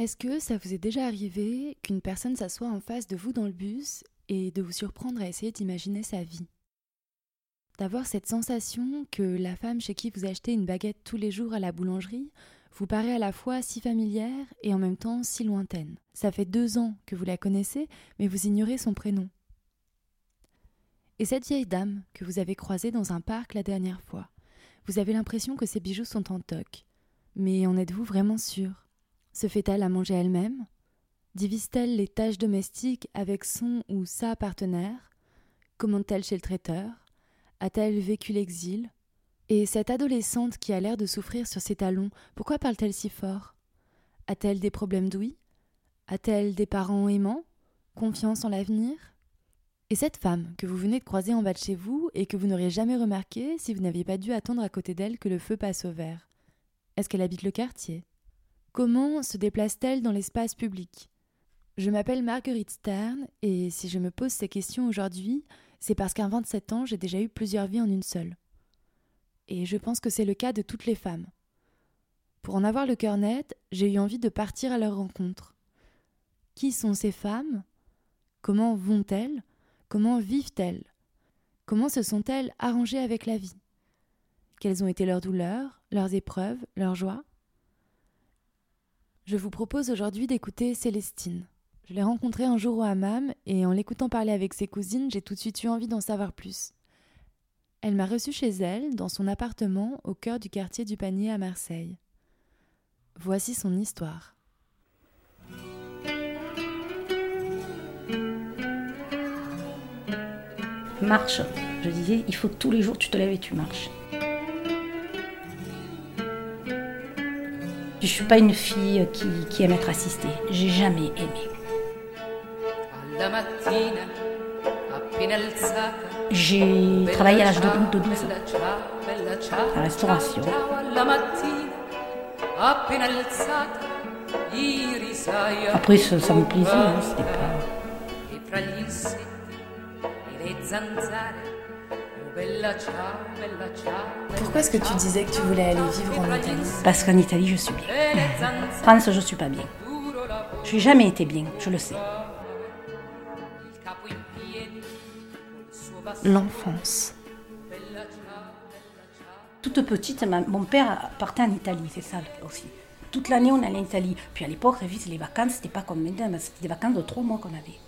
Est-ce que ça vous est déjà arrivé qu'une personne s'assoit en face de vous dans le bus et de vous surprendre à essayer d'imaginer sa vie? D'avoir cette sensation que la femme chez qui vous achetez une baguette tous les jours à la boulangerie vous paraît à la fois si familière et en même temps si lointaine. Ça fait deux ans que vous la connaissez, mais vous ignorez son prénom. Et cette vieille dame que vous avez croisée dans un parc la dernière fois, vous avez l'impression que ses bijoux sont en toc. Mais en êtes-vous vraiment sûr Se fait-elle à manger elle-même? Divise-t-elle les tâches domestiques avec son ou sa partenaire? Commande-t-elle chez le traiteur? A-t-elle vécu l'exil? Et cette adolescente qui a l'air de souffrir sur ses talons, pourquoi parle-t-elle si fort? A-t-elle des problèmes d'ouïe? A-t-elle des parents aimants? Confiance en l'avenir? Et cette femme que vous venez de croiser en bas de chez vous et que vous n'auriez jamais remarqué si vous n'aviez pas dû attendre à côté d'elle que le feu passe au vert? Est-ce qu'elle habite le quartier? Comment se déplace-t-elle dans l'espace public? Je m'appelle Marguerite Stern et si je me pose ces questions aujourd'hui, c'est parce qu'à 27 ans, j'ai déjà eu plusieurs vies en une seule. Et je pense que c'est le cas de toutes les femmes. Pour en avoir le cœur net, j'ai eu envie de partir à leur rencontre. Qui sont ces femmes? Comment vont-elles? Comment vivent-elles? Comment se sont-elles arrangées avec la vie? Quelles ont été leurs douleurs, leurs épreuves, leurs joies? Je vous propose aujourd'hui d'écouter Célestine. Je l'ai rencontrée un jour au hammam et en l'écoutant parler avec ses cousines, j'ai tout de suite eu envie d'en savoir plus. Elle m'a reçue chez elle, dans son appartement au cœur du quartier du Panier à Marseille. Voici son histoire. marche. Je disais, il faut tous les jours, tu te lèves et tu marches. Je ne suis pas une fille qui, qui aime être assistée. J'ai jamais aimé. J'ai travaillé à l'âge de 12 ans. La restauration. Après, ça, ça me plaisait, hein, c'était pas... Pourquoi est-ce que tu disais que tu voulais aller vivre en Italie? Parce qu'en Italie, je suis bien. France, je suis pas bien. Je n'ai jamais été bien, je le sais. L'enfance. Toute petite, mon père partait en Italie, c'est ça aussi. Toute l'année, on allait en Italie. Puis à l'époque, les vacances, c'était pas comme maintenant, c'était des vacances de trois mois qu'on avait.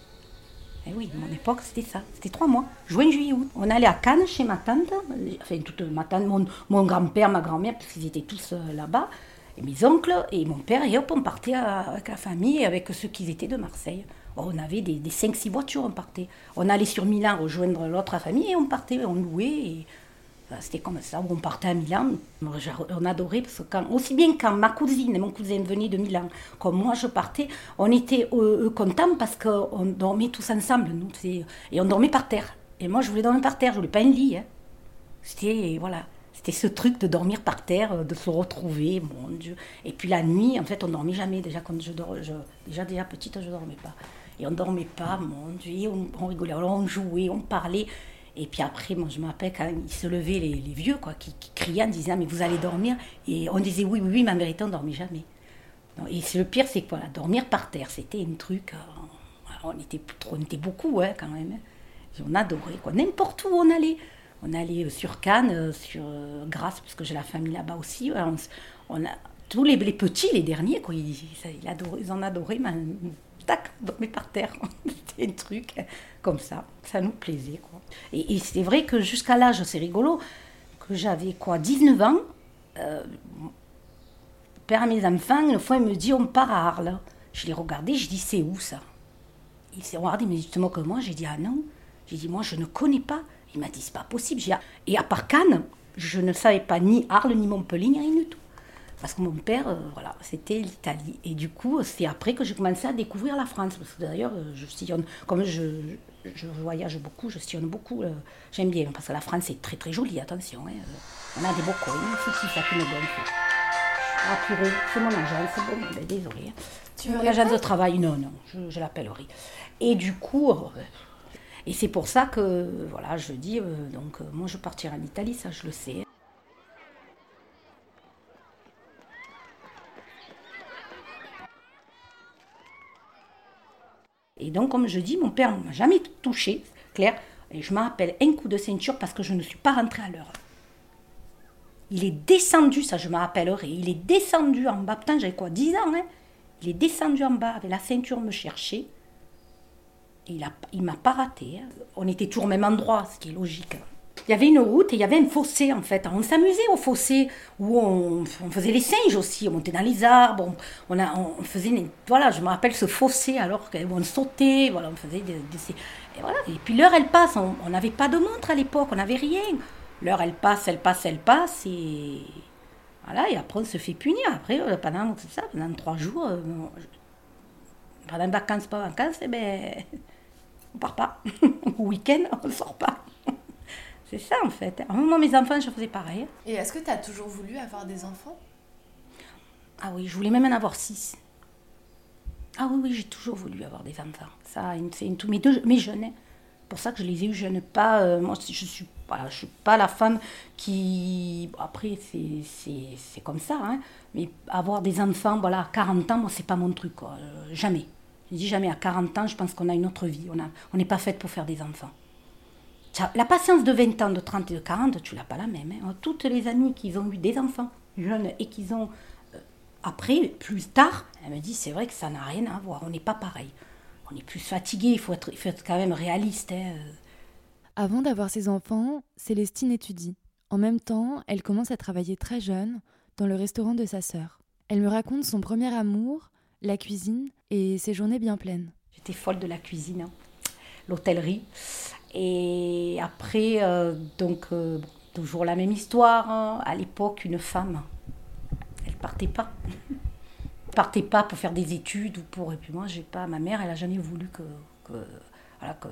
Eh oui, mon époque, c'était ça. C'était trois mois. Juin, juillet, août. On allait à Cannes chez ma tante, enfin, toute ma tante, mon, grand-père, ma grand-mère, parce qu'ils étaient tous euh, là-bas, et mes oncles, et mon père, et hop, on partait avec la famille, avec ceux qui étaient de Marseille. Oh, on avait des, des 5-6 voitures, on partait. On allait sur Milan rejoindre l'autre famille, et on partait, on louait, et c'était comme ça, on partait à Milan. On adorait, parce que aussi bien quand ma cousine et mon cousin venaient de Milan, comme moi je partais, on était euh, euh, contents parce qu'on dormait tous ensemble, nous, et on dormait par terre. Et moi je voulais dormir par terre, je voulais pas un lit. Hein. C'était, voilà, c'était ce truc de dormir par terre, euh, de se retrouver, mon Dieu. Et puis la nuit, en fait, on dormait jamais. Déjà, quand je, dors, déjà, déjà petite, je dormais pas. Et on dormait pas, mon Dieu, on rigolait, on jouait, on parlait. Et puis après, moi, je me rappelle quand ils se levaient, les, vieux, quoi, qui, criaient en disant Mais vous allez dormir Et on disait Oui, oui, oui, mais en on ne dormait jamais. Et le pire, c'est quoi Dormir par terre, c'était un truc. Euh, on, était, on était beaucoup, hein, quand même. Hein. On adorait, quoi. N'importe où on allait. On allait euh, sur Cannes, euh, sur Grasse, parce que j'ai la famille là-bas aussi. On, a, tous les, petits, les derniers, quoi, ils, ils, en adoraient, mais, tac, dormir par terre. c'était un truc comme ça. Ça nous plaisait, quoi. Et, c'est vrai que jusqu'à l'âge, c'est rigolo, que j'avais quoi, 19 ans, euh, père à mes enfants, une fois il me dit on part à Arles. Je l'ai regardé, je dis c'est où ça? Il s'est regardé, mais justement que moi, j'ai dit ah non. J'ai dit moi je ne connais pas. Il m'a dit c'est pas possible. Ah. Et à part Cannes, je ne savais pas ni Arles ni Montpellier, rien du tout. Parce que mon père, euh, voilà, c'était l'Italie. Et du coup, c'est après que j'ai commencé à découvrir la France. Parce que d'ailleurs, euh, je sillonne, comme je, je voyage beaucoup, je sillonne beaucoup. Euh, j'aime bien, parce que la France est très très jolie, attention. Hein, euh, on a des beaux coins, c'est ça qui me gonfle. Ah purée, c'est mon agence, bon, ben, désolé. Hein. Tu veux L'agence de travail, non, non, je, je l'appellerai. Et du coup, euh, et c'est pour ça que, voilà, je dis, donc moi je partirai en Italie, ça je le sais. Et donc, comme je dis, mon père ne m'a jamais touché, clair. Et je me rappelle un coup de ceinture parce que je ne suis pas rentrée à l'heure. Il est descendu, ça je me rappellerai, il est descendu en bas. Putain, j'avais quoi, 10 ans, hein? Il est descendu en bas avec la ceinture me chercher. Et il ne m'a pas raté. Hein. On était toujours au même endroit, ce qui est logique. Il y avait une route et il y avait un fossé en fait. On s'amusait au fossé où on, faisait les singes aussi. On montait dans les arbres. On, faisait. voilà, je me rappelle ce fossé alors qu'on sautait. Voilà, on faisait des, et, voilà. et puis l'heure elle passe. On n'avait pas de montre à l'époque. On n'avait rien. L'heure elle passe, elle passe, elle passe. Et voilà. Et après on se fait punir. Après, euh, pendant, ça, pendant trois jours, euh, pendant vacances, pas vacances, eh ben, on part pas. Au week-end, on sort pas. C'est ça en fait. Moi, mes enfants, je faisais pareil. Et est-ce que tu as toujours voulu avoir des enfants? Ah oui, je voulais même en avoir six. Ah oui, oui, j'ai toujours voulu avoir des enfants. Ça, c'est une, mes deux, mes jeunes. Hein. Pour ça que je les ai eu jeunes. Pas, euh, moi, je suis, voilà, je suis pas la femme qui. Après, c'est comme ça. Hein. Mais avoir des enfants, voilà, à 40 ans, moi, c'est pas mon truc. Quoi. Euh, jamais. Je dis jamais à 40 ans, je pense qu'on a une autre vie. On n'est pas faite pour faire des enfants. La patience de 20 ans, de 30 et de 40, tu l'as pas la même. Hein. Toutes les amies qui ont eu des enfants jeunes et qui ont, euh, après, plus tard, elles me disent c'est vrai que ça n'a rien à voir, on n'est pas pareil. On est plus fatigué, il faut être, quand même réaliste. Hein. Avant d'avoir ses enfants, Célestine étudie. En même temps, elle commence à travailler très jeune dans le restaurant de sa sœur. Elle me raconte son premier amour, la cuisine et ses journées bien pleines. J'étais folle de la cuisine, hein. l'hôtellerie. Et après, euh, donc, euh, toujours la même histoire. Hein. À l'époque, une femme, elle partait pas. partait pas pour faire des études ou pour. Et puis moi, j'ai pas. Ma mère, elle a jamais voulu que,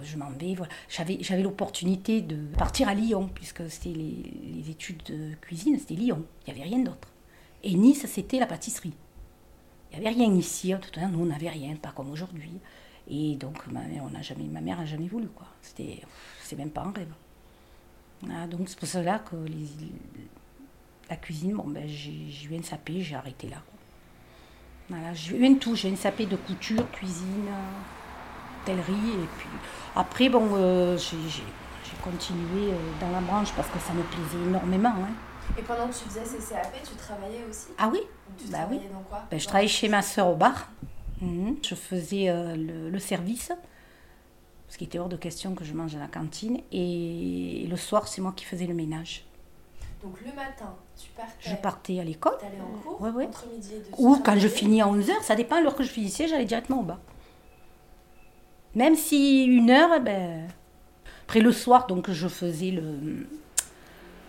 je m'en vais. Voilà. J'avais, l'opportunité de partir à Lyon, puisque c'était les, études de cuisine, c'était Lyon. Il n'y avait rien d'autre. Et Nice, c'était la pâtisserie. Il n'y avait rien ici. Tout à nous, on n'avait rien, pas comme aujourd'hui. Et donc, ma mère, on a jamais, ma mère n'a jamais voulu, quoi. C'était, c'est même pas un rêve. Ah, donc, c'est pour cela que la cuisine, bon, ben, j'ai eu un sapé, j'ai arrêté là. Voilà, j'ai eu un tout, j'ai un sapé de couture, cuisine, hôtellerie, et puis après, bon, euh, j'ai, continué euh, dans la branche parce que ça me plaisait énormément. Hein. Et pendant que tu faisais ces CAP, tu travaillais aussi? Ah oui tu bah oui. Dans quoi? Ben, Je travaillais chez ma soeur au bar. Mhm. Je faisais euh, le, service, ce qui était hors de question que je mange à la cantine. Et le soir, c'est moi qui faisais le ménage. Donc le matin, tu partais Je partais à l'école. Tu allais en cours entre midi et deux Ou quand je finis à 11h, ça dépend l'heure que je finissais, j'allais directement au bas. Même si une heure, eh ben... après le soir, donc je faisais le.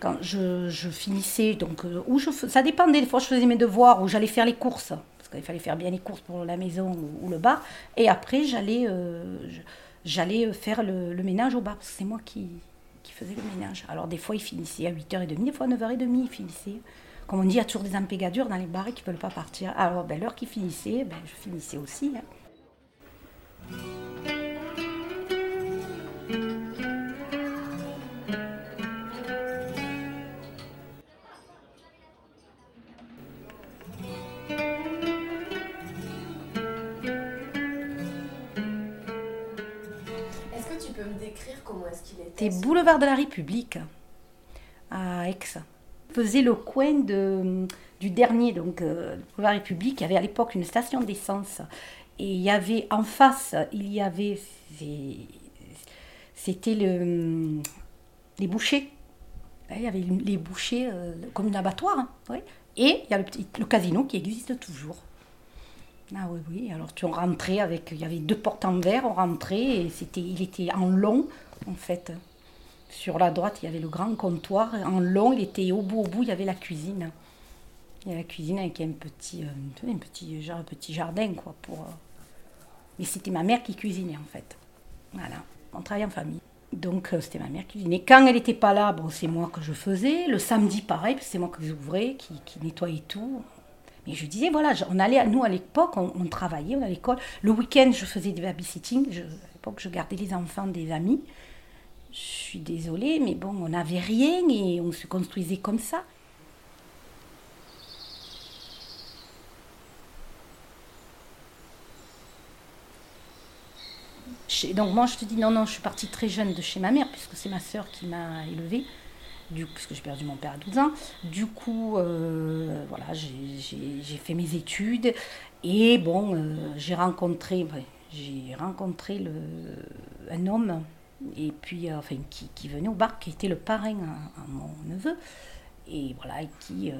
Quand je, je finissais, donc, euh, où je, ça dépendait, des fois je faisais mes devoirs, ou j'allais faire les courses il fallait faire bien les courses pour la maison ou, le bar. Et après, j'allais euh, j'allais faire le, ménage au bar, parce que c'est moi qui, qui faisais le ménage. Alors des fois, il finissait à 8h30, des fois à 9h30, il finissait. Comme on dit, il y a toujours des empégadures dans les bars qui ne veulent pas partir. Alors, ben, l'heure qu'il finissait, ben, je finissais aussi. Hein. C'était boulevard de la République à Aix. Faisait le coin du dernier, donc euh, boulevard République. Il y avait à l'époque une station d'essence. Et il y avait en face, il y avait. C'était le, les bouchers. Il y avait les bouchers euh, comme un abattoir. Hein, Et il y a le casino qui existe toujours. Ah oui, oui. Alors tu rentrais avec, il y avait deux portes en verre, on rentrait et c'était, il était en long en fait. Sur la droite, il y avait le grand comptoir. En long, il était au bout, au bout, il y avait la cuisine. Il y a la cuisine avec un petit, euh, un petit, genre, jardin, quoi. Pour, euh. Mais c'était ma mère qui cuisinait, en fait. Voilà, on travaillait en famille. Donc, euh, c'était ma mère qui cuisinait. Quand elle n'était pas là, bon, c'est moi que je faisais. Le samedi, pareil, c'est moi que j'ouvrais, qui, qui nettoyais tout. Mais je disais, voilà, on allait, nous à l'époque, on, travaillait, on allait à l'école. Le week-end, je faisais des babysitting. À l'époque, je gardais les enfants des amis. Je suis désolée, mais bon, on n'avait rien et on se construisait comme ça. donc moi je te dis non, non, je suis partie très jeune de chez ma mère, puisque c'est ma sœur qui m'a élevée, du, puisque j'ai perdu mon père à 12 ans. Du coup, euh, voilà, j'ai fait mes études et bon, euh, j'ai rencontré, j'ai rencontré un homme et puis euh, enfin qui, venait au bar, qui était le parrain à, mon neveu et voilà, qui,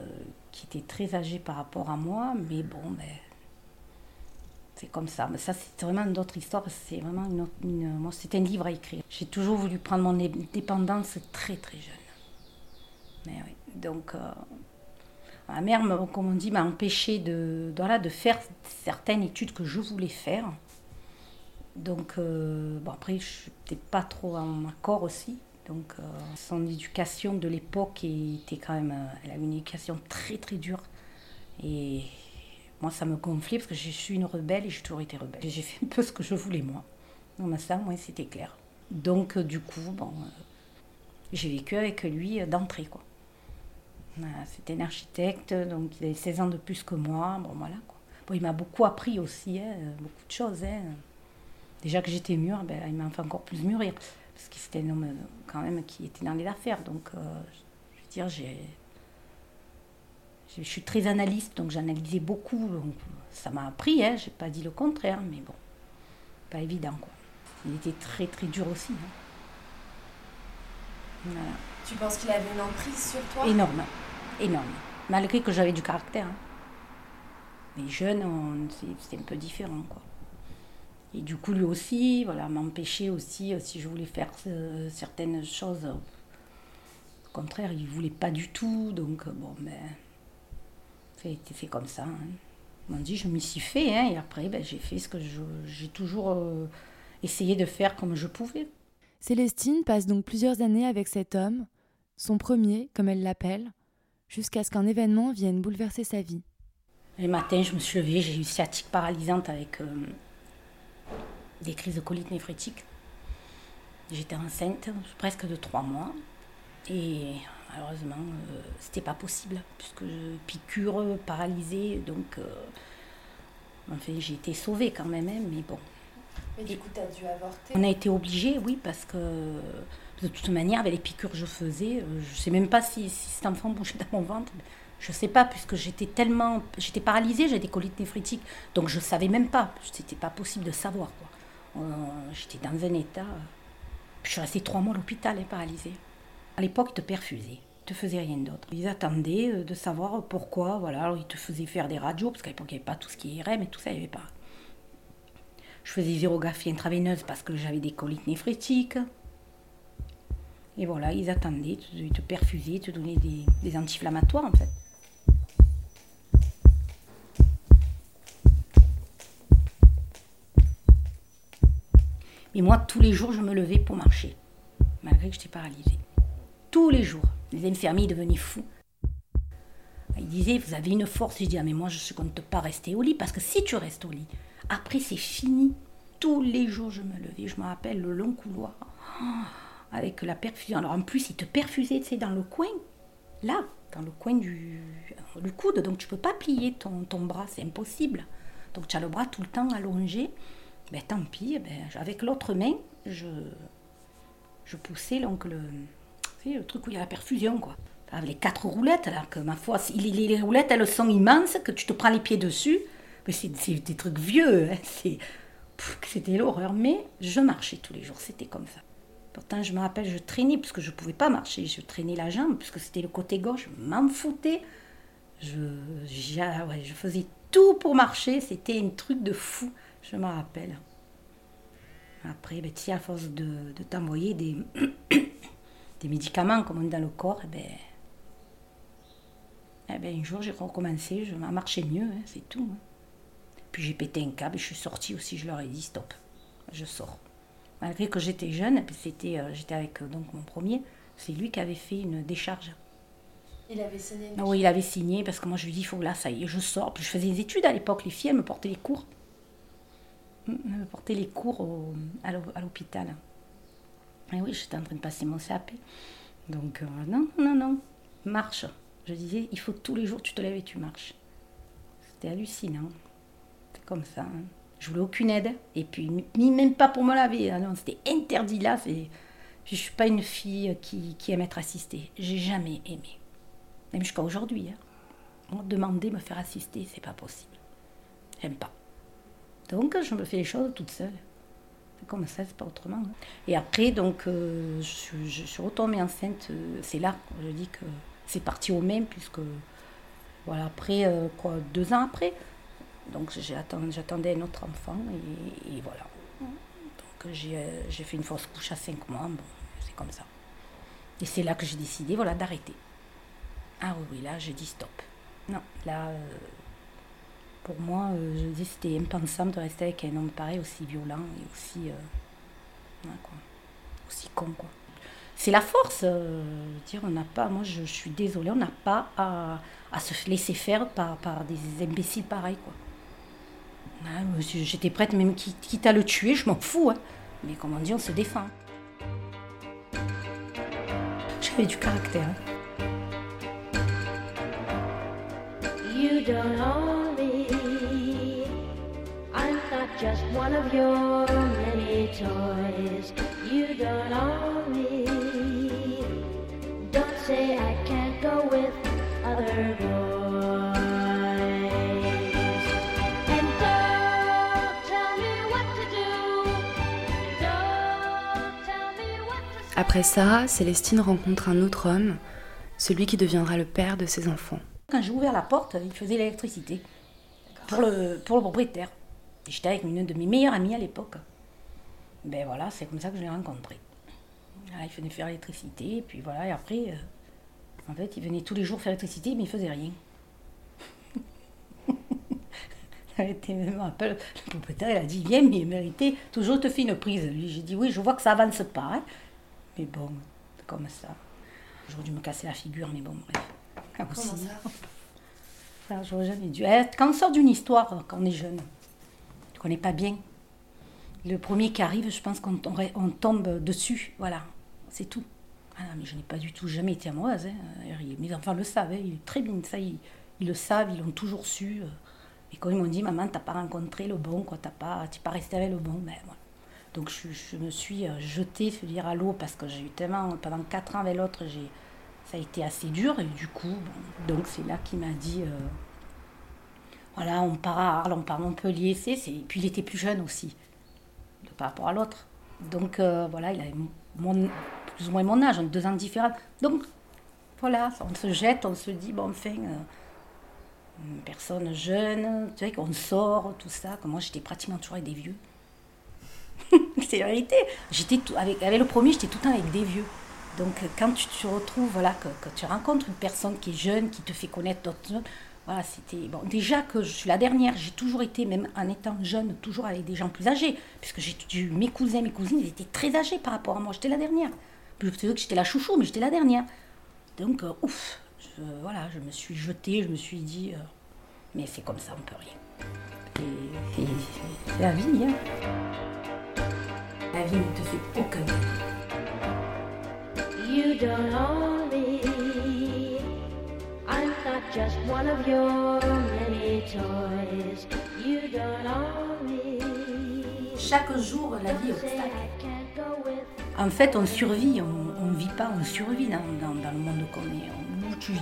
était très âgé par rapport à moi, mais bon, ben c'est comme ça. Mais ça, c'est vraiment une autre histoire. C'est vraiment une, moi, c'est un livre à écrire. J'ai toujours voulu prendre mon indépendance très très jeune. Mais. Donc, euh, ma mère, comme on dit, m'a empêché de, faire certaines études que je voulais faire. Donc, euh, après, je n'étais pas trop en accord aussi. Donc, euh, son éducation de l'époque était quand même. elle a une éducation très très dure. Et moi, ça me gonflait parce que je suis une rebelle et j'ai toujours été rebelle. J'ai fait un peu ce que je voulais, moi. Non, ça, moi, c'était clair. Donc, du coup, bon, j'ai vécu avec lui d'entrée, quoi. C'était un architecte, donc il avait 16 ans de plus que moi. Bon, voilà, quoi. Bon, il m'a beaucoup appris aussi, hein, beaucoup de choses. Hein. Déjà que j'étais mûre, ben, il m'a fait encore plus mûrir. Parce que c'était un homme, quand même, qui était dans les affaires. Donc, je veux dire, j'ai je, suis très analyste, donc j'analysais beaucoup. ça m'a appris, hein, je n'ai pas dit le contraire, mais bon, pas évident. Il était très très dur aussi. Hein. Tu penses qu'il avait une emprise sur toi? Énorme, énorme. Malgré que j'avais du caractère. Hein. Mais jeune, c'était un peu différent. Quoi. Et du coup, lui aussi, voilà, m'empêchait aussi, euh, si je voulais faire euh, certaines choses. Au contraire, il ne voulait pas du tout. Donc, euh, bon, ben fait comme ça. Hein. On dit, je m'y suis fait, hein, et après, ben, j'ai fait ce que j'ai toujours essayé de faire comme je pouvais. Célestine passe donc plusieurs années avec cet homme, son premier, comme elle l'appelle, jusqu'à ce qu'un événement vienne bouleverser sa vie. Le matin, je me suis levée, j'ai eu une sciatique paralysante avec euh, des crises de colite néphrétique. J'étais enceinte, presque de trois mois. Et malheureusement, euh, c'était pas possible, puisque piqûre, paralysée, donc euh, enfin, j'ai été sauvée quand même, hein, mais bon. Du coup, tu as dû avorter On a été obligés, oui, parce que de toute manière, avec les piqûres que je faisais, euh, je sais même pas si, cet enfant bougeait dans mon ventre. Je sais pas, puisque j'étais tellement. J'étais paralysée, j'avais des colites néphrétiques, donc je savais même pas. C'était pas possible de savoir, quoi. j'étais dans un état. Je suis restée trois mois à l'hôpital, hein, paralysée. À l'époque, ils te perfusaient. Ils te faisaient rien d'autre. Ils attendaient euh, de savoir pourquoi. Voilà, ils te faisaient faire des radios, parce qu'à l'époque, il n'y avait pas tout ce qui est IRM et tout ça, il n'y avait pas. Je faisais zérographie intraveineuse parce que j'avais des colites néphrétiques. Et voilà, ils attendaient, ils te perfusaient, te donnaient des, des anti-inflammatoires en fait. Mais moi, tous les jours, je me levais pour marcher, malgré que j'étais paralysée tous les jours. Les infirmiers devenaient fous. Ils disaient, vous avez une force. Je dis, ah, mais moi, je ne compte pas rester au lit, parce que si tu restes au lit, après, c'est fini. Tous les jours, je me levais. Je me rappelle le long couloir, avec la perfusion. Alors, en plus, ils te perfusaient, tu sais, dans le coin, là, dans le coin du, coude. Donc, tu peux pas plier ton, bras, c'est impossible. Donc, tu as le bras tout le temps allongé. Ben, tant pis, ben, avec l'autre main, je, je poussais donc le, le truc où il y a la perfusion, quoi. Les quatre roulettes, alors que ma foi, les, roulettes, elles sont immenses, que tu te prends les pieds dessus. Mais c'est des trucs vieux, hein. c'était l'horreur. Mais je marchais tous les jours, c'était comme ça. Pourtant, je me rappelle, je traînais, parce que je ne pouvais pas marcher. Je traînais la jambe, puisque c'était le côté gauche, je m'en foutais. Je, faisais tout pour marcher, c'était un truc de fou, je me rappelle. Après, ben, à force de, t'envoyer des, médicaments comme on dit dans le corps, eh ben, eh ben, un jour j'ai recommencé, je marchais mieux, hein, c'est tout. Hein. Puis j'ai pété un câble, je suis sortie aussi, je leur ai dit stop, je sors. Malgré que j'étais jeune, c'était, euh, j'étais avec euh, donc mon premier, c'est lui qui avait fait une décharge. Il avait signé Oui, il avait signé parce que moi je lui dis il faut là, ça y est, je sors. Puis je faisais des études à l'époque, les filles elles me portaient les cours. me portaient les cours à l'hôpital. Et oui, j'étais en train de passer mon CAP. Donc, euh, non, non, non, marche. Je disais, il faut tous les jours, tu te lèves et tu marches. C'était hallucinant. Comme ça. Hein. Je voulais aucune aide. Et puis, ni même pas pour me laver. Non, c'était interdit là. Je ne suis pas une fille qui, qui aime être assistée. J'ai jamais aimé. Même jusqu'à aujourd'hui. Hein. Demander me faire assister, c'est pas possible. J'aime pas. Donc, je me fais les choses toute seule. C'est comme ça, c'est pas autrement. Hein. Et après, donc, euh, je, suis retombée enceinte. Euh, c'est là je dis que c'est parti au même, puisque, voilà, après, euh, quoi, deux ans après, donc j'attendais un autre enfant, et, voilà. Donc, j'ai fait une fausse couche à cinq mois, bon, c'est comme ça. Et c'est là que j'ai décidé, voilà, d'arrêter. Ah oui, là, j'ai dit stop. Non, là, pour moi, je dis c'était impensable de rester avec un homme pareil, aussi violent et aussi, quoi, aussi con, quoi c'est la force. Euh, dire, on n'a pas, moi je, suis désolée, on n'a pas à, se laisser faire par, par des imbéciles pareils. Quoi. Ah, j'étais prête, même quitte à le tuer, je m'en fous. Hein. Mais comme on dit, on se défend. J'avais du caractère. Hein. You don't own me. I'm not just one of your many toys. You don't own me. Après ça, Célestine rencontre un autre homme, celui qui deviendra le père de ses enfants. Quand j'ai ouvert la porte, il faisait l'électricité pour le, pour le propriétaire. J'étais avec une de mes meilleures amies à l'époque. Ben voilà, c'est comme ça que je l'ai rencontré. il faisait faire l'électricité, puis voilà, et après, euh, en fait, il venait tous les jours faire l'électricité, mais il faisait rien. le propriétaire, il a dit Viens, mais il méritait, toujours te fait une prise. J'ai dit Oui, je vois que ça avance pas. Hein. Mais bon, comme ça. J'aurais dû me casser la figure, mais bon, bref. Comment ça Ça, j'aurais jamais dû. Eh, quand on sort d'une histoire, quand on est jeune, tu connais pas bien. Le premier qui arrive, je pense qu'on on tombe dessus. Voilà, c'est tout. Ah mais je n'ai pas du tout jamais été amoureuse. Hein. Mes enfants le savent, hein. très bien, ça, ils, le savent, ils l'ont toujours su. Et quand ils m'ont dit, maman, t'as pas rencontré le bon, quoi, t'as pas, pas resté avec le bon, ben voilà. Donc je, me suis euh, jetée, je dire, à l'eau parce que j'ai eu tellement, pendant quatre ans avec l'autre, ça a été assez dur et du coup, donc c'est là qu'il m'a dit, euh, voilà, on part à Arles, on part à Montpellier, c'est, c'est, puis il était plus jeune aussi, par rapport à l'autre. Donc euh, voilà, il avait plus ou moins mon âge, deux ans différents. Donc, voilà, on se jette, on se dit, bon, enfin, une personne jeune, tu sais, qu'on sort, tout ça. Comme moi, j'étais pratiquement toujours avec des vieux. c'est la réalité. J'étais avec, avec le premier, j'étais tout le temps avec des vieux. Donc, quand tu te retrouves, voilà, que, tu rencontres une personne qui est jeune, qui te fait connaître d'autres voilà, c'était bon. Déjà que je suis la dernière, j'ai toujours été, même en étant jeune, toujours avec des gens plus âgés, puisque j'ai eu mes cousins, mes cousines, ils étaient très âgés par rapport à moi. J'étais la dernière. Je que j'étais la chouchou, mais j'étais la dernière. Donc, euh, ouf, voilà, je me suis jetée, je me suis dit, euh, mais c'est comme ça, on peut rien. Et, c'est la vie, hein. La vie ne te fait aucun bien. You don't own me. I'm not just one of your many toys. You don't own me. Chaque jour, la vie est obstacle. En fait, on survit, on ne vit pas, on survit dans, le monde qu'on est, où tu vis.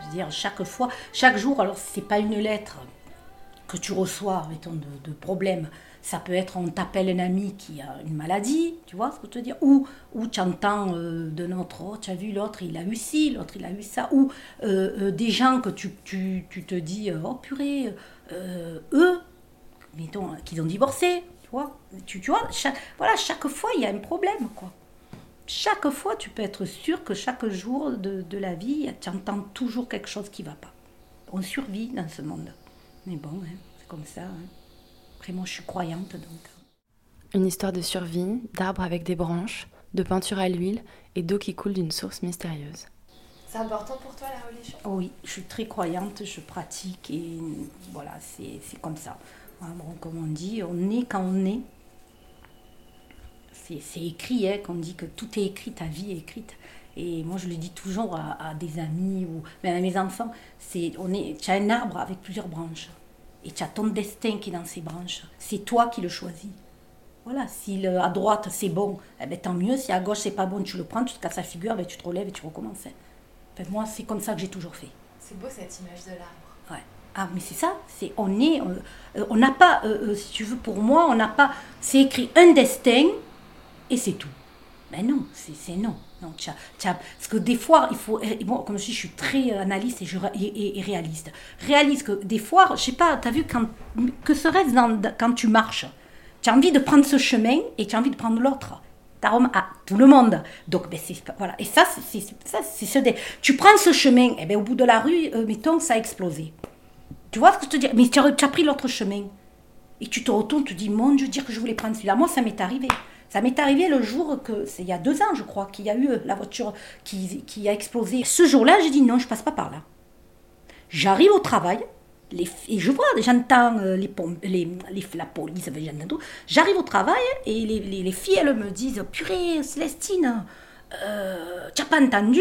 Je veux dire, chaque fois, chaque jour, alors c'est pas une lettre que tu reçois, mettons, de, de problème. Ça peut être, on t'appelle un ami qui a une maladie, tu vois ce que je veux dire Ou, ou tu entends euh, de notre, oh, tu as vu l'autre, il a eu ci, l'autre, il a eu ça. Ou euh, euh, des gens que tu, tu, tu te dis, oh purée, eux, mettons, qu'ils ont divorcé, tu vois, tu, vois chaque, voilà, chaque fois, il y a un problème, quoi. Chaque fois, tu peux être sûr que chaque jour de, de la vie, tu entends toujours quelque chose qui va pas. On survit dans ce monde. Mais bon, hein, c'est comme ça. Hein. Après, moi, je suis croyante, donc. Une histoire de survie, d'arbres avec des branches, de peinture à l'huile et d'eau qui coule d'une source mystérieuse. C'est important pour toi la religion? Oui, je suis très croyante, je pratique et voilà, c'est comme ça. Ah, comme on dit, on est quand on est. C'est écrit, hein, qu'on dit que tout est écrit, ta vie est écrite. Et moi, je le dis toujours à, des amis ou même à mes enfants, c'est on est, tu as un arbre avec plusieurs branches. Et tu as ton destin qui est dans ces branches. C'est toi qui le choisis. Voilà, si le- à droite c'est bon, eh ben, tant mieux. Si à gauche c'est pas bon, tu le prends, tu te casses la figure, ben, tu te relèves et tu recommences. Enfin, moi, c'est comme ça que j'ai toujours fait. C'est beau cette image de l'arbre. Ouais. Ah, mais c'est ça, c'est on est, euh, euh, on n'a pas, euh, euh, si tu veux, pour moi, on n'a pas, c'est écrit un destin et c'est tout. Mais non, c'est non. non parce que des fois, il faut, bon, comme je dis, je suis très euh, analyste et, je, et, réaliste. Réaliste que des fois, je sais pas, tu as vu, quand, que serait-ce quand tu marches? Tu as envie de prendre ce chemin et tu as envie de prendre l'autre. T'arômes à tout le monde. Donc, ben, c'est, voilà. Et ça, c'est, ce dé- Tu prends ce chemin, et ben, au bout de la rue, euh, mettons, ça a explosé. Tu vois ce que je te dis? Mais tu as, tu as pris l'autre chemin. Et tu te retournes, tu te dis, mon Dieu, dire que je voulais prendre celui-là. Moi, ça m'est arrivé. Ça m'est arrivé le jour que, c'est il y a deux ans, je crois, qu'il y a eu euh, la voiture qui, a explosé. Ce jour-là, j'ai dit, non, je passe pas par là. J'arrive au travail, et je vois, j'entends euh, les, les, les- la police. J'arrive au travail et les, les- les filles, elles me disent Purée, Célestine, euh, tu n'as pas entendu?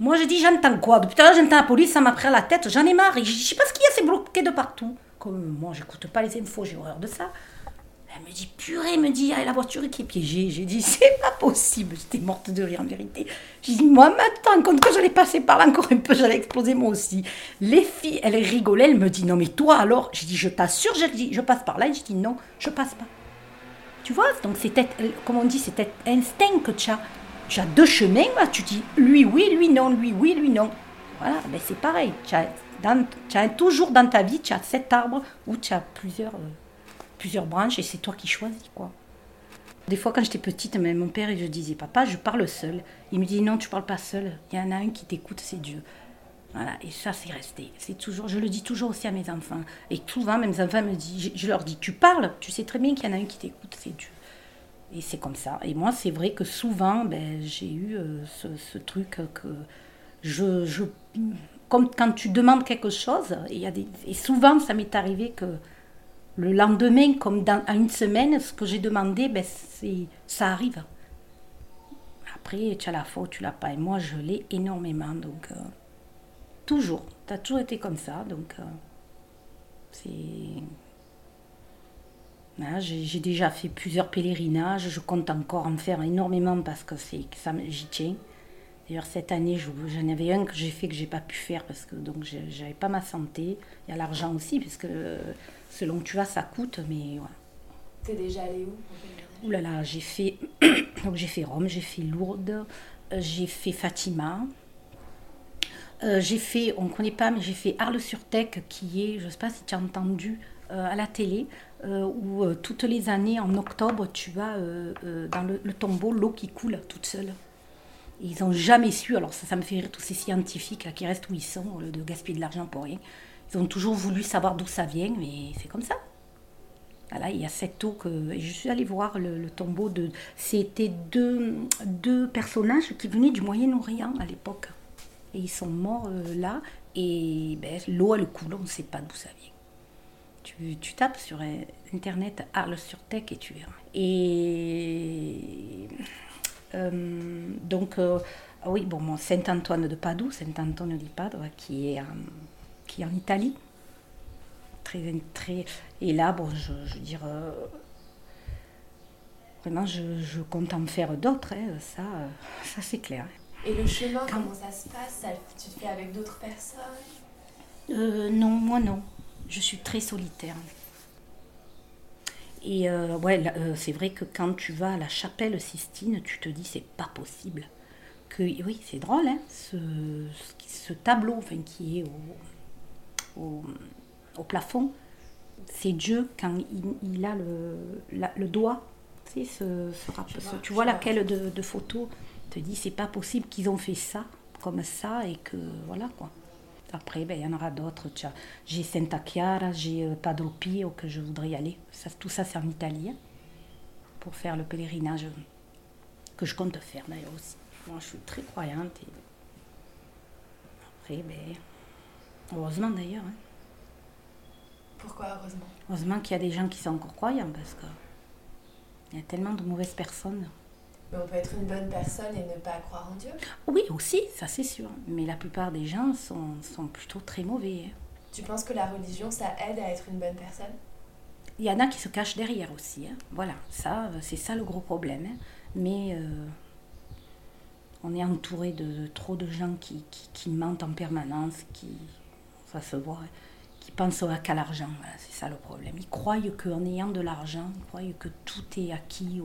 Moi, je dis J'entends quoi? Depuis tout à l'heure, j'entends la police, ça m'a pris à la tête, j'en ai marre. Et je je sais pas ce qu'il y a, c'est bloqué de partout. Comme moi, j'écoute pas les infos, j'ai horreur de ça. Elle me dit, purée, elle me dit, ah, la voiture qui est piégée. J'ai dit, c'est pas possible. J'étais morte de rire en vérité. J'ai dit, moi maintenant, quand que j'allais passer par là encore un peu, j'allais exploser moi aussi. Les filles, elles rigolaient, elles me disent, non mais toi alors? J'ai dit, je t'assure, dit, je passe par là. J'ai dit, non, je passe pas. Tu vois, donc c'est peut-être, comme on dit, c'est peut-être instinct que tu as. Tu as deux chemins, là, tu dis, lui oui, lui non, lui oui, lui non. Voilà, ben c'est pareil. Tu as toujours dans ta vie, tu as cet arbre où tu as plusieurs, euh, plusieurs branches et c'est toi qui choisis, quoi. Des fois, quand j'étais petite, même mon père, je disais, papa, je parle seul. Il me dit, non, tu parles pas seul. Il y en a un qui t'écoute, c'est Dieu. Voilà, et ça, c'est resté. C'est toujours, je le dis toujours aussi à mes enfants. Et souvent, mes enfants me disent, je, leur dis, tu parles, tu sais très bien qu'il y en a un qui t'écoute, c'est Dieu. Et c'est comme ça. Et moi, c'est vrai que souvent, ben, j'ai eu euh, ce, truc que je, comme quand tu demandes quelque chose, et, y a des, et souvent, ça m'est arrivé que le lendemain, comme dans à une semaine, ce que j'ai demandé, ben, ça arrive. Après, tu as la faute, tu l'as pas. Et moi, je l'ai énormément. Donc, euh, toujours. Tu toujours été comme ça. Donc, euh. Voilà, j'ai, déjà fait plusieurs pèlerinages. Je compte encore en faire énormément parce que que j'y tiens. D'ailleurs, cette année, je- j'en avais un que j'ai fait que j'ai pas pu faire parce que donc j'avais pas ma santé. Il y a l'argent aussi, parce que selon où tu vas, ça coûte. Mais voilà. T'es déjà allé où Ouh là là, j'ai fait, donc j'ai fait Rome, j'ai fait Lourdes, euh, j'ai fait Fatima, euh, j'ai fait, on ne connaît pas, mais j'ai fait Arles-sur-Tech, qui est, je ne sais pas si tu as entendu euh, à la télé, euh, où toutes les années, en octobre, tu as dans le, le tombeau l'eau qui coule toute seule. Ils n'ont jamais su, alors ça, me fait rire tous ces scientifiques qui restent où ils sont, de gaspiller de l'argent pour rien. Ils ont toujours voulu savoir d'où ça vient, mais c'est comme ça. Voilà, il y a cette eau que. je suis allée voir le, tombeau de. C'était deux, deux personnages qui venaient du Moyen-Orient à l'époque. Et ils sont morts euh, là. Et ben, l'eau, elle coule, on ne sait pas d'où ça vient. Tu, tu tapes sur internet Arles sur Tech et tu verras. Et. Euh, donc, euh, ah oui, bon, Saint-Antoine de Padoue, Saint-Antonio di Padova, qui est, en, qui est en Italie. Très, très, et là, bon, je, je veux dire, euh, vraiment, je, je compte en faire d'autres, hein, ça, euh, ça c'est clair. Et le chemin, comment ça se passe? Ça, Tu te fais avec d'autres personnes? Euh, non, moi non. Je suis très solitaire. Et euh, ouais, euh, c'est vrai que quand tu vas à la chapelle Sistine, tu te dis c'est pas possible. Que oui, c'est drôle, hein, ce, ce tableau, enfin qui est au, au, au plafond, c'est Dieu quand il, il a le, la- le doigt, tu sais, ce, rap- vois, tu vois laquelle de, de photo, te dis c'est pas possible qu'ils ont fait ça comme ça et que voilà quoi. Après, ben, il y en aura d'autres. J'ai Santa Chiara, j'ai euh, Padre Pio que je voudrais y aller. Ça, tout ça, c'est en Italie. hein, Pour faire le pèlerinage que je compte faire d'ailleurs aussi. Moi, je suis très croyante. Et... Après, ben, heureusement d'ailleurs. hein. Pourquoi, heureusement? Heureusement qu'il y a des gens qui sont encore croyants parce que il y a tellement de mauvaises personnes. Mais on peut être une bonne personne et ne pas croire en Dieu. Oui, aussi, ça c'est sûr. Mais la plupart des gens sont, sont plutôt très mauvais. Tu penses que la religion, ça aide à être une bonne personne? Il y en a qui se cachent derrière aussi. hein. Voilà, ça, c'est ça le gros problème. hein. Mais euh, on est entouré de, de trop de gens qui, qui, qui mentent en permanence, qui, ça se voit, hein, qui pensent qu'à l'argent. Voilà, c'est ça le problème. Ils croient qu'en ayant de l'argent, ils croient que tout est acquis.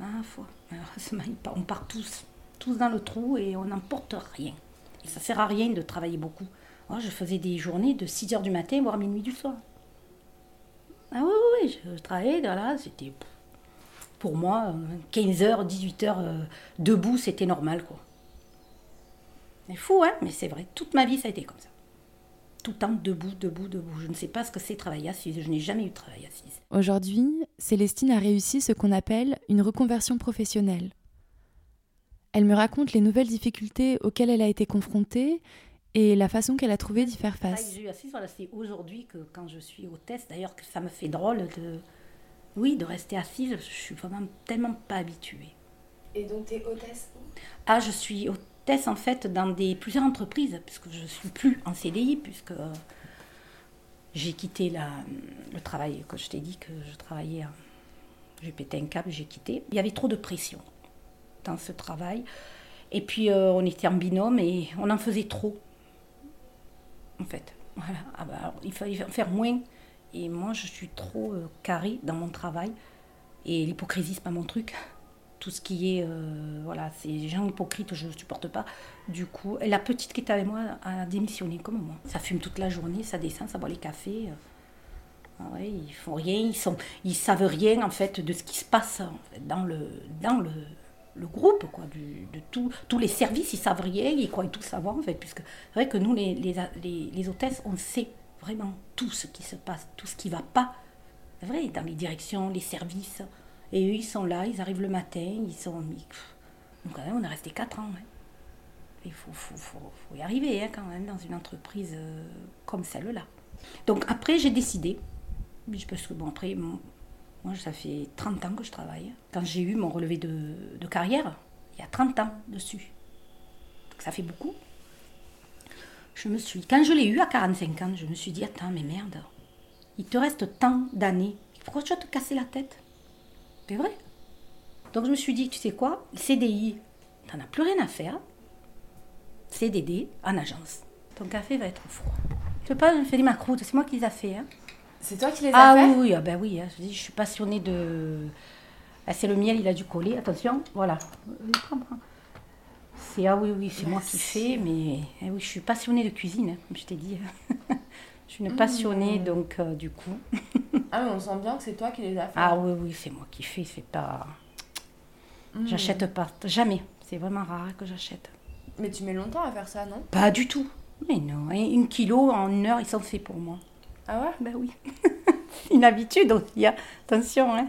Ah. Malheureusement, on part tous, tous dans le trou et on n'emporte rien. Et ça sert à rien de travailler beaucoup. Moi, je faisais des journées de 6 heures du matin, voire minuit du soir. Ah oui, oui, oui, je travaillais, voilà, c'était... Pour moi, euh, 15 heures, 18 heures euh, debout, c'était normal, quoi. C'est fou, hein, mais c'est vrai, toute ma vie, ça a été comme ça. Tout le temps, debout, debout, debout. Je ne sais pas ce que c'est travailler assise, je n'ai jamais eu de travail assise. Aujourd'hui, Célestine a réussi ce qu'on appelle une reconversion professionnelle. Elle me raconte les nouvelles difficultés auxquelles elle a été confrontée et la façon qu'elle a trouvé d'y faire face. que j'ai eu assise, voilà, c'est aujourd'hui que quand je suis hôtesse, d'ailleurs que ça me fait drôle de... Oui, de rester assise, je suis vraiment tellement pas habituée. Et donc, t'es hôtesse où? Ah, je suis hôtesse en fait dans des, plusieurs entreprises, puisque je ne suis plus en CDI, puisque euh, j'ai quitté la, le travail, que je t'ai dit que je travaillais, j'ai pété un câble, j'ai quitté. Il y avait trop de pression dans ce travail. Et puis euh, on était en binôme et on en faisait trop, en fait. Ah bah, il fallait en faire moins. Et moi, je suis trop euh, carrée dans mon travail. Et l'hypocrisie, c'est pas mon truc tout ce qui est euh, voilà les gens hypocrites je ne supporte pas. Du coup la petite qui était avec moi a démissionné comme moi. Ça fume toute la journée ça descend ça boit les cafés. Euh. Ah ouais, ils font rien ils sont ils savent rien en fait de ce qui se passe en fait, dans le dans le, le groupe quoi de tout, tous les services ils savent rien ils croient tout savoir en fait puisque c'est vrai que nous les, les, les, les hôtesses on sait vraiment tout ce qui se passe tout ce qui va pas. C'est vrai dans les directions les services et eux, ils sont là, ils arrivent le matin, ils sont. Donc, quand même, on est resté 4 ans. hein. Il faut, faut, faut, faut y arriver, hein, quand même, dans une entreprise euh, comme celle-là. Donc, après, j'ai décidé. Parce que, bon, après, moi, ça fait 30 ans que je travaille. Quand j'ai eu mon relevé de, de carrière, il y a 30 ans dessus. Donc, ça fait beaucoup. Je me suis. Quand je l'ai eu à 45 ans, je me suis dit Attends, mais merde, il te reste tant d'années. Pourquoi tu vas te casser la tête? C'est vrai. Donc je me suis dit, tu sais quoi, CDI, t'en as plus rien à faire. CDD en agence. Ton café va être froid. Tu veux pas, fais des macros, c'est moi qui les a fait. Hein. C'est toi qui les as Ah fait oui, oui, ah ben oui, hein, je, dis, je suis passionnée de... Ah, c'est le miel, il a dû coller, attention, voilà. C'est, ah oui, oui, c'est moi qui fais, mais eh oui, je suis passionnée de cuisine, hein, comme je t'ai dit. je suis une passionnée, donc euh, du coup... Ah, mais on sent bien que c'est toi qui les as fait. Ah oui, oui, c'est moi qui fais, c'est pas... Mm. J'achète pas, jamais. C'est vraiment rare que j'achète. Mais tu mets longtemps à faire ça, non? Pas du tout. Mais non, et une kilo en une heure, ils sont faits pour moi. Ah ouais? Ben oui. une habitude aussi, hein. attention. Hein.